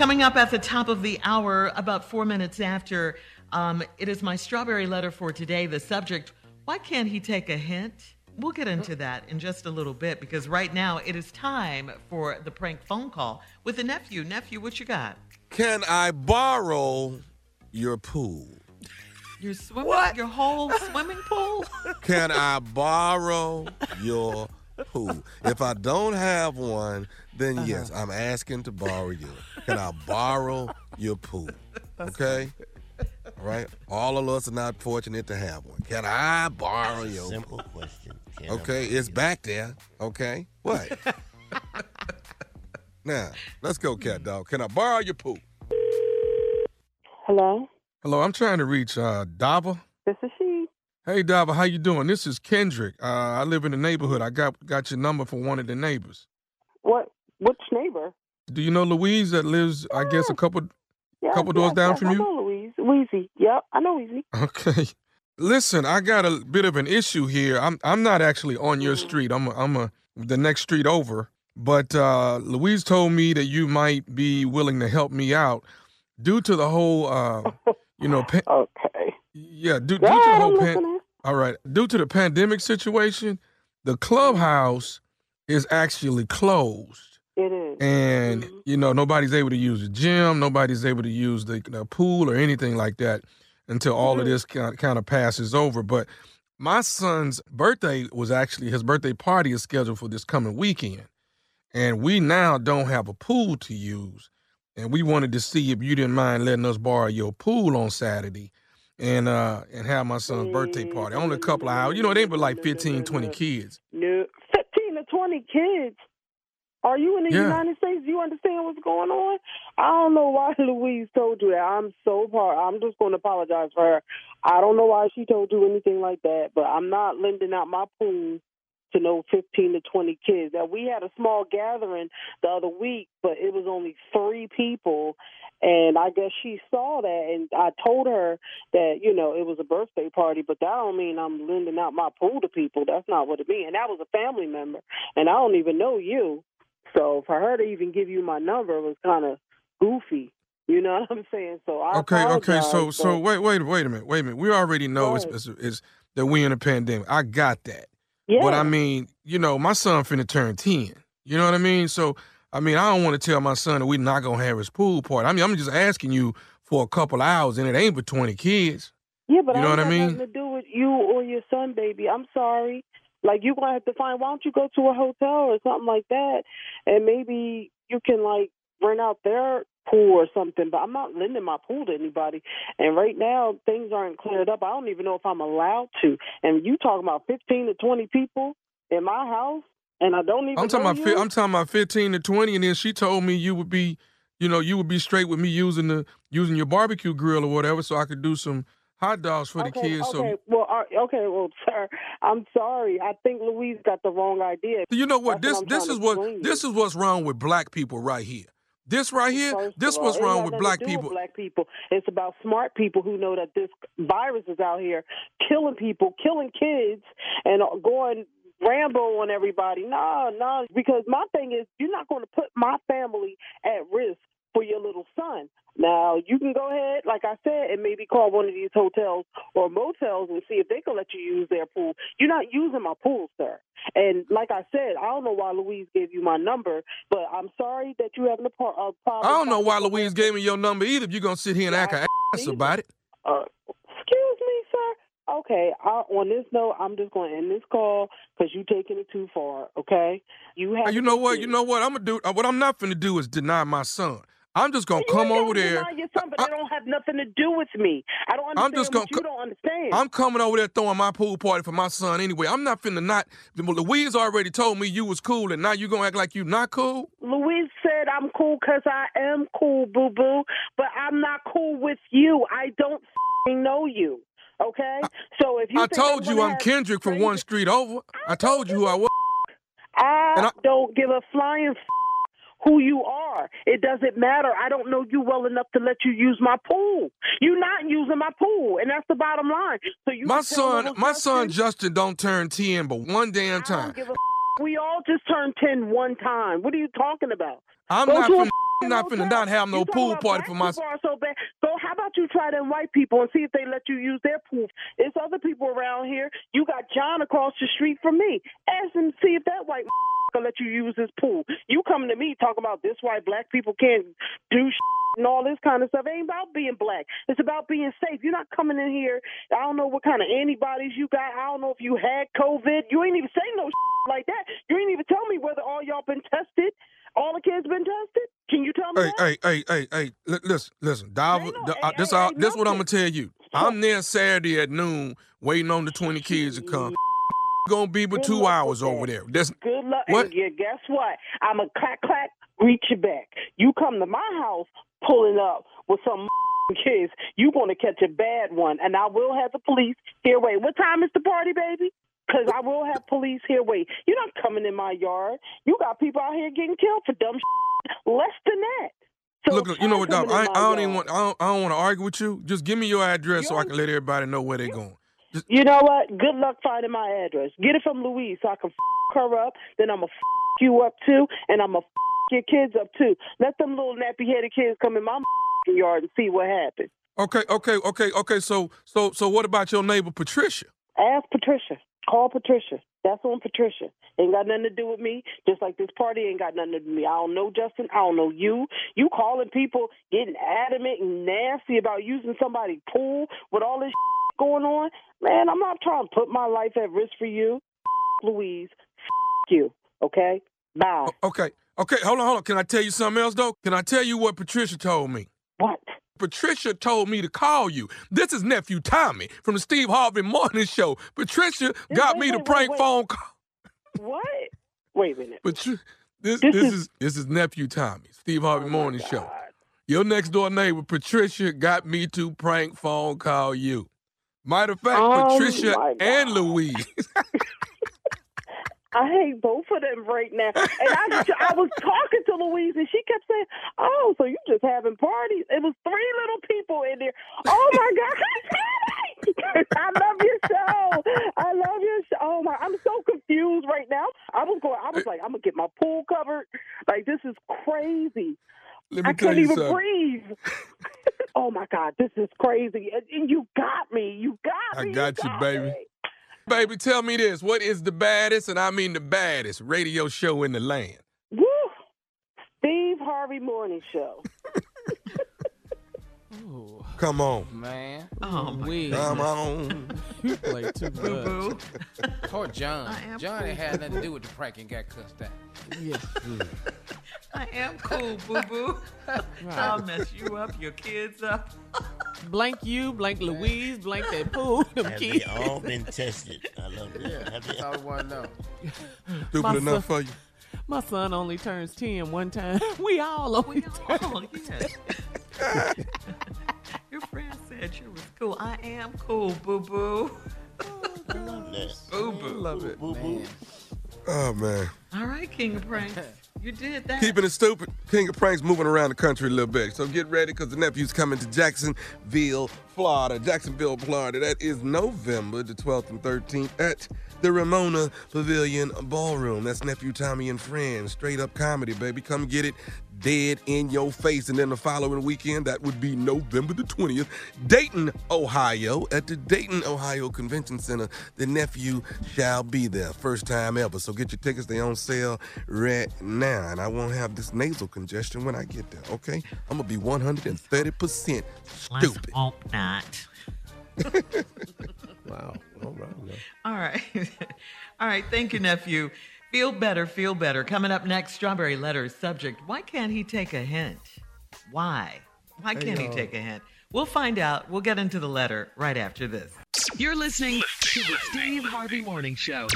Coming up at the top of the hour, about four minutes after, um, it is my strawberry letter for today. The subject, why can't he take a hint? We'll get into that in just a little bit because right now it is time for the prank phone call with the nephew. Nephew, what you got? Can I borrow your pool? Your swimming, your whole swimming pool? Can I borrow your pool? If I don't have one, then Uh-huh. yes, I'm asking to borrow you. Can I borrow your pool? Okay? All right? All of us are not fortunate to have one. Can I borrow your pool? Simple question. Can Okay, it's back there. Okay? What? now, let's go, cat dog. Can I borrow your pool? Hello, Hello, I'm trying to reach uh, Dava. this is she. Hey, Dava, how you doing? This is Kendrick. Uh, I live in the neighborhood. I got got your number from one of the neighbors. What? Which neighbor? Do you know Louise that lives, I guess, a couple? Yes, Couple doors yes, down yes, from I you? know Louise. Weezy. Yep, I know Weezy. Okay. Listen, I got a bit of an issue here. I'm I'm not actually on your street. I'm a, I'm a, the next street over. But uh, Louise told me that you might be willing to help me out due to the whole, uh, you know, pa- Okay. yeah, due, due Yeah, to the whole pan- All right. Due to the pandemic situation, the clubhouse is actually closed. It is. And, Mhm. you know, nobody's able to use the gym, nobody's able to use the, the pool or anything like that until all of Mhm. this kind kind of passes over. But my son's birthday was actually, his birthday party is scheduled for this coming weekend. And we now don't have a pool to use. And we wanted to see if you didn't mind letting us borrow your pool on Saturday and uh and have my son's birthday party. Only a couple of hours. You know, it ain't but like 15, 20 kids. No, fifteen to twenty kids. Are you in the Yeah. United States? Do you understand what's going on? I don't know why Louise told you that. I'm so par. I'm just going to apologize for her. I don't know why she told you anything like that, but I'm not lending out my pool to no 15 to 20 kids. Now we had a small gathering the other week, but it was only three people, and I guess she saw that, and I told her that you know it was a birthday party, but that don't mean I'm lending out my pool to people. That's not what it means. And that was a family member, and I don't even know you. So for her to even give you my number was kind of goofy. You know what I'm saying? So I Okay, okay. So so wait wait wait a minute. Wait a minute. We already know it's, Right. it's, it's that we in a pandemic. I got that. yeah. But I mean, you know, my son finna turn 10. You know what I mean? So I mean, I don't want to tell my son that we not gonna have his pool party. I mean, I'm just asking you for a couple hours and it ain't but 20 kids. Yeah, but You know I what I mean? nothing to do with you or your son, baby. I'm sorry. Like you're gonna have to find. Why don't you go to a hotel or something like that, and maybe you can like rent out their pool or something. But I'm not lending my pool to anybody. And right now things aren't cleared up. I don't even know if I'm allowed to. And you talking about 15 to 20 people in my house, and I don't even. I'm talking about you? I'm talking about 15 to 20 and then she told me you would be, you know, you would be straight with me using the using your barbecue grill or whatever so I could do some hot dogs for the okay, kids. Okay, So well, uh, okay, well, sir, I'm sorry. I think Louise got the wrong idea. you know what? That's This what this is what explain this is what's wrong with black people right here. This right here, First this what's all, wrong with black do with people. black people. It's about smart people who know that this virus is out here killing people, killing kids, and going Rambo on everybody. No, no, because my thing is, you're not going to put my family at risk for your little son. Now you can go ahead, like I said, and maybe call one of these hotels or motels and see if they can let you use their pool. You're not using my pool, sir. And like I said, I don't know why Louise gave you my number, but I'm sorry that you having a, pro- a problem. I don't know why Louise gave me your number either. If you're gonna sit here and act Yeah, an ass about it. Uh, excuse me, sir. Okay, I, on this note, I'm just going to end this call because you're taking it too far. Okay, you have. Uh, You know what? You know what? I'm gonna do. uh, What I'm not gonna do is deny my son. I'm just gonna You come over there. deny Your son, but I- don't have nothing to do with me. I don't understand I'm just gonna you don't understand. I'm coming over there throwing my pool party for my son anyway. I'm not finna not. Louise already told me you was cool, and now you gonna act like you not cool. Louise said I'm cool because I am cool, boo boo, but I'm not cool with you. I don't fing know you. Okay, so if you I told you I'm Kendrick from one street over. I told you who I was. I, I- don't give a flying f- who you are. It doesn't matter. I don't know you well enough to let you use my pool. You're not using my pool, and that's the bottom line. So you My son, my son Justin, Justin don't turn ten, but one damn I time. a we all just turned ten one time. What are you talking about? I'm Go not finna, I'm not finna not have no pool party for my. so bad. So how about you try them white people and see if they let you use their pool? There's other people around here. You got John across the street from me. Ask him see if that white will let you use his pool. You come to me talking about this why black people can't do and all this kind of stuff. It ain't about being black. It's about being safe. You're not coming in here. I don't know what kind of antibodies you got. I don't know if you had COVID. You ain't even saying no like that. You ain't even tell me whether all y'all been tested. All the kids been tested. Can you tell me Hey, that? hey, hey, hey, hey! Listen, listen. Dive, no- di- hey, uh, this, hey, all, hey, this what I'm gonna tell you. I'm there Saturday at noon, waiting on the 20 kids to come. Gonna be but Good two hours over there. That's Good luck. What? And yeah, guess what? I'm a clack clack. Reach your back. You come to my house pulling up with some kids. You gonna catch a bad one, and I will have the police here. Wait, what time is the party, baby? Because I will have police here. Wait, you're not coming in my yard. You got people out here getting killed for dumb less than that. So look, look. You know what? I, I don't even want. I don't, I don't want to argue with you. Just give me your address so I can let everybody know where they're going. Just, You know what? Good luck finding my address. Get it from Louise so I can f- her up. Then I'm to f- you up too, and I'm to f- your kids up too. Let them little nappy headed kids come in my yard and see what happens. okay, okay, okay, okay. So, so, so, what about your neighbor Patricia? Ask Patricia. Call Patricia. That's on Patricia. Ain't got nothing to do with me. Just like this party ain't got nothing to do with me. I don't know Justin. I don't know you. You calling people, getting adamant and nasty about using somebody's pool with all this going on. Man, I'm not trying to put my life at risk for you. Louise, you. Okay? Bye. Okay, okay. Hold on, hold on. Can I tell you something else though? Can I tell you what Patricia told me? What? Patricia told me to call you. This is nephew Tommy from the Steve Harvey Morning Show. Patricia got wait, me the prank wait. phone call. What? Wait a minute. Patri- this, This this is- is this is nephew Tommy, Steve Harvey Oh, Morning Show. Your next door neighbor Patricia got me to prank phone call you. Matter of fact, Oh, Patricia and Louise. I hate both of them right now. And I, I was talking to Louise, and she kept saying, "Oh, so you just having parties?" It was three little people in there. Oh my God! I love your show. I love your show. Oh my! I'm so confused right now. I was going. I was like, I'm gonna get my pool covered. Like this is crazy. Let me I can't even something. breathe. oh my God, this is crazy. And, and you got me. You got I me. I got you, baby. me. Baby, tell me this. What is the baddest, and I mean the baddest, radio show in the land? Woo! Steve Harvey Morning Show. Ooh, Come on. man. Oh, my Wee. Come on. You play too Boo much. boo. Poor John. I am John ain't cool. had nothing to do with the prank and got cussed out. Yeah. I am cool, boo boo. I'll mess you up, your kids up. Blank you, blank Louise, blank that pool, them Have they all been tested? I love that. Yeah, Have they that's all I want to know. Stupid My enough son- for you? My son only turns 10 one time. We all only turn. Oh, yes. Your friend said you was cool. I am cool, boo boo. Oh, I love that. Boo boo. Love it. Boo boo. Oh man. All right, King of Pranks. You did that. Keeping it stupid. King of Pranks moving around the country a little bit. So get ready because the nephew's coming to Jacksonville, Florida. Jacksonville, Florida. That is November the 12th and 13th at the Ramona Pavilion Ballroom. That's nephew Tommy and friends. Straight up comedy, baby. Come get it dead in your face. And then the following weekend, that would be November the 20th, Dayton, Ohio, at the Dayton, Ohio Convention Center. The nephew shall be there. First time ever. So get your tickets. They on sale right now. And I won't have this nasal congestion when I get there, okay? I'm going to be 130% stupid. Let's hope not. Wow. All right. now. All right. All right. Thank you, nephew. Feel better, feel better. Coming up next, Strawberry Letters subject Why can't he take a hint? Why? Why can't he take a hint? We'll find out. We'll get into the letter right after this. You're listening to the Steve Harvey Morning Show.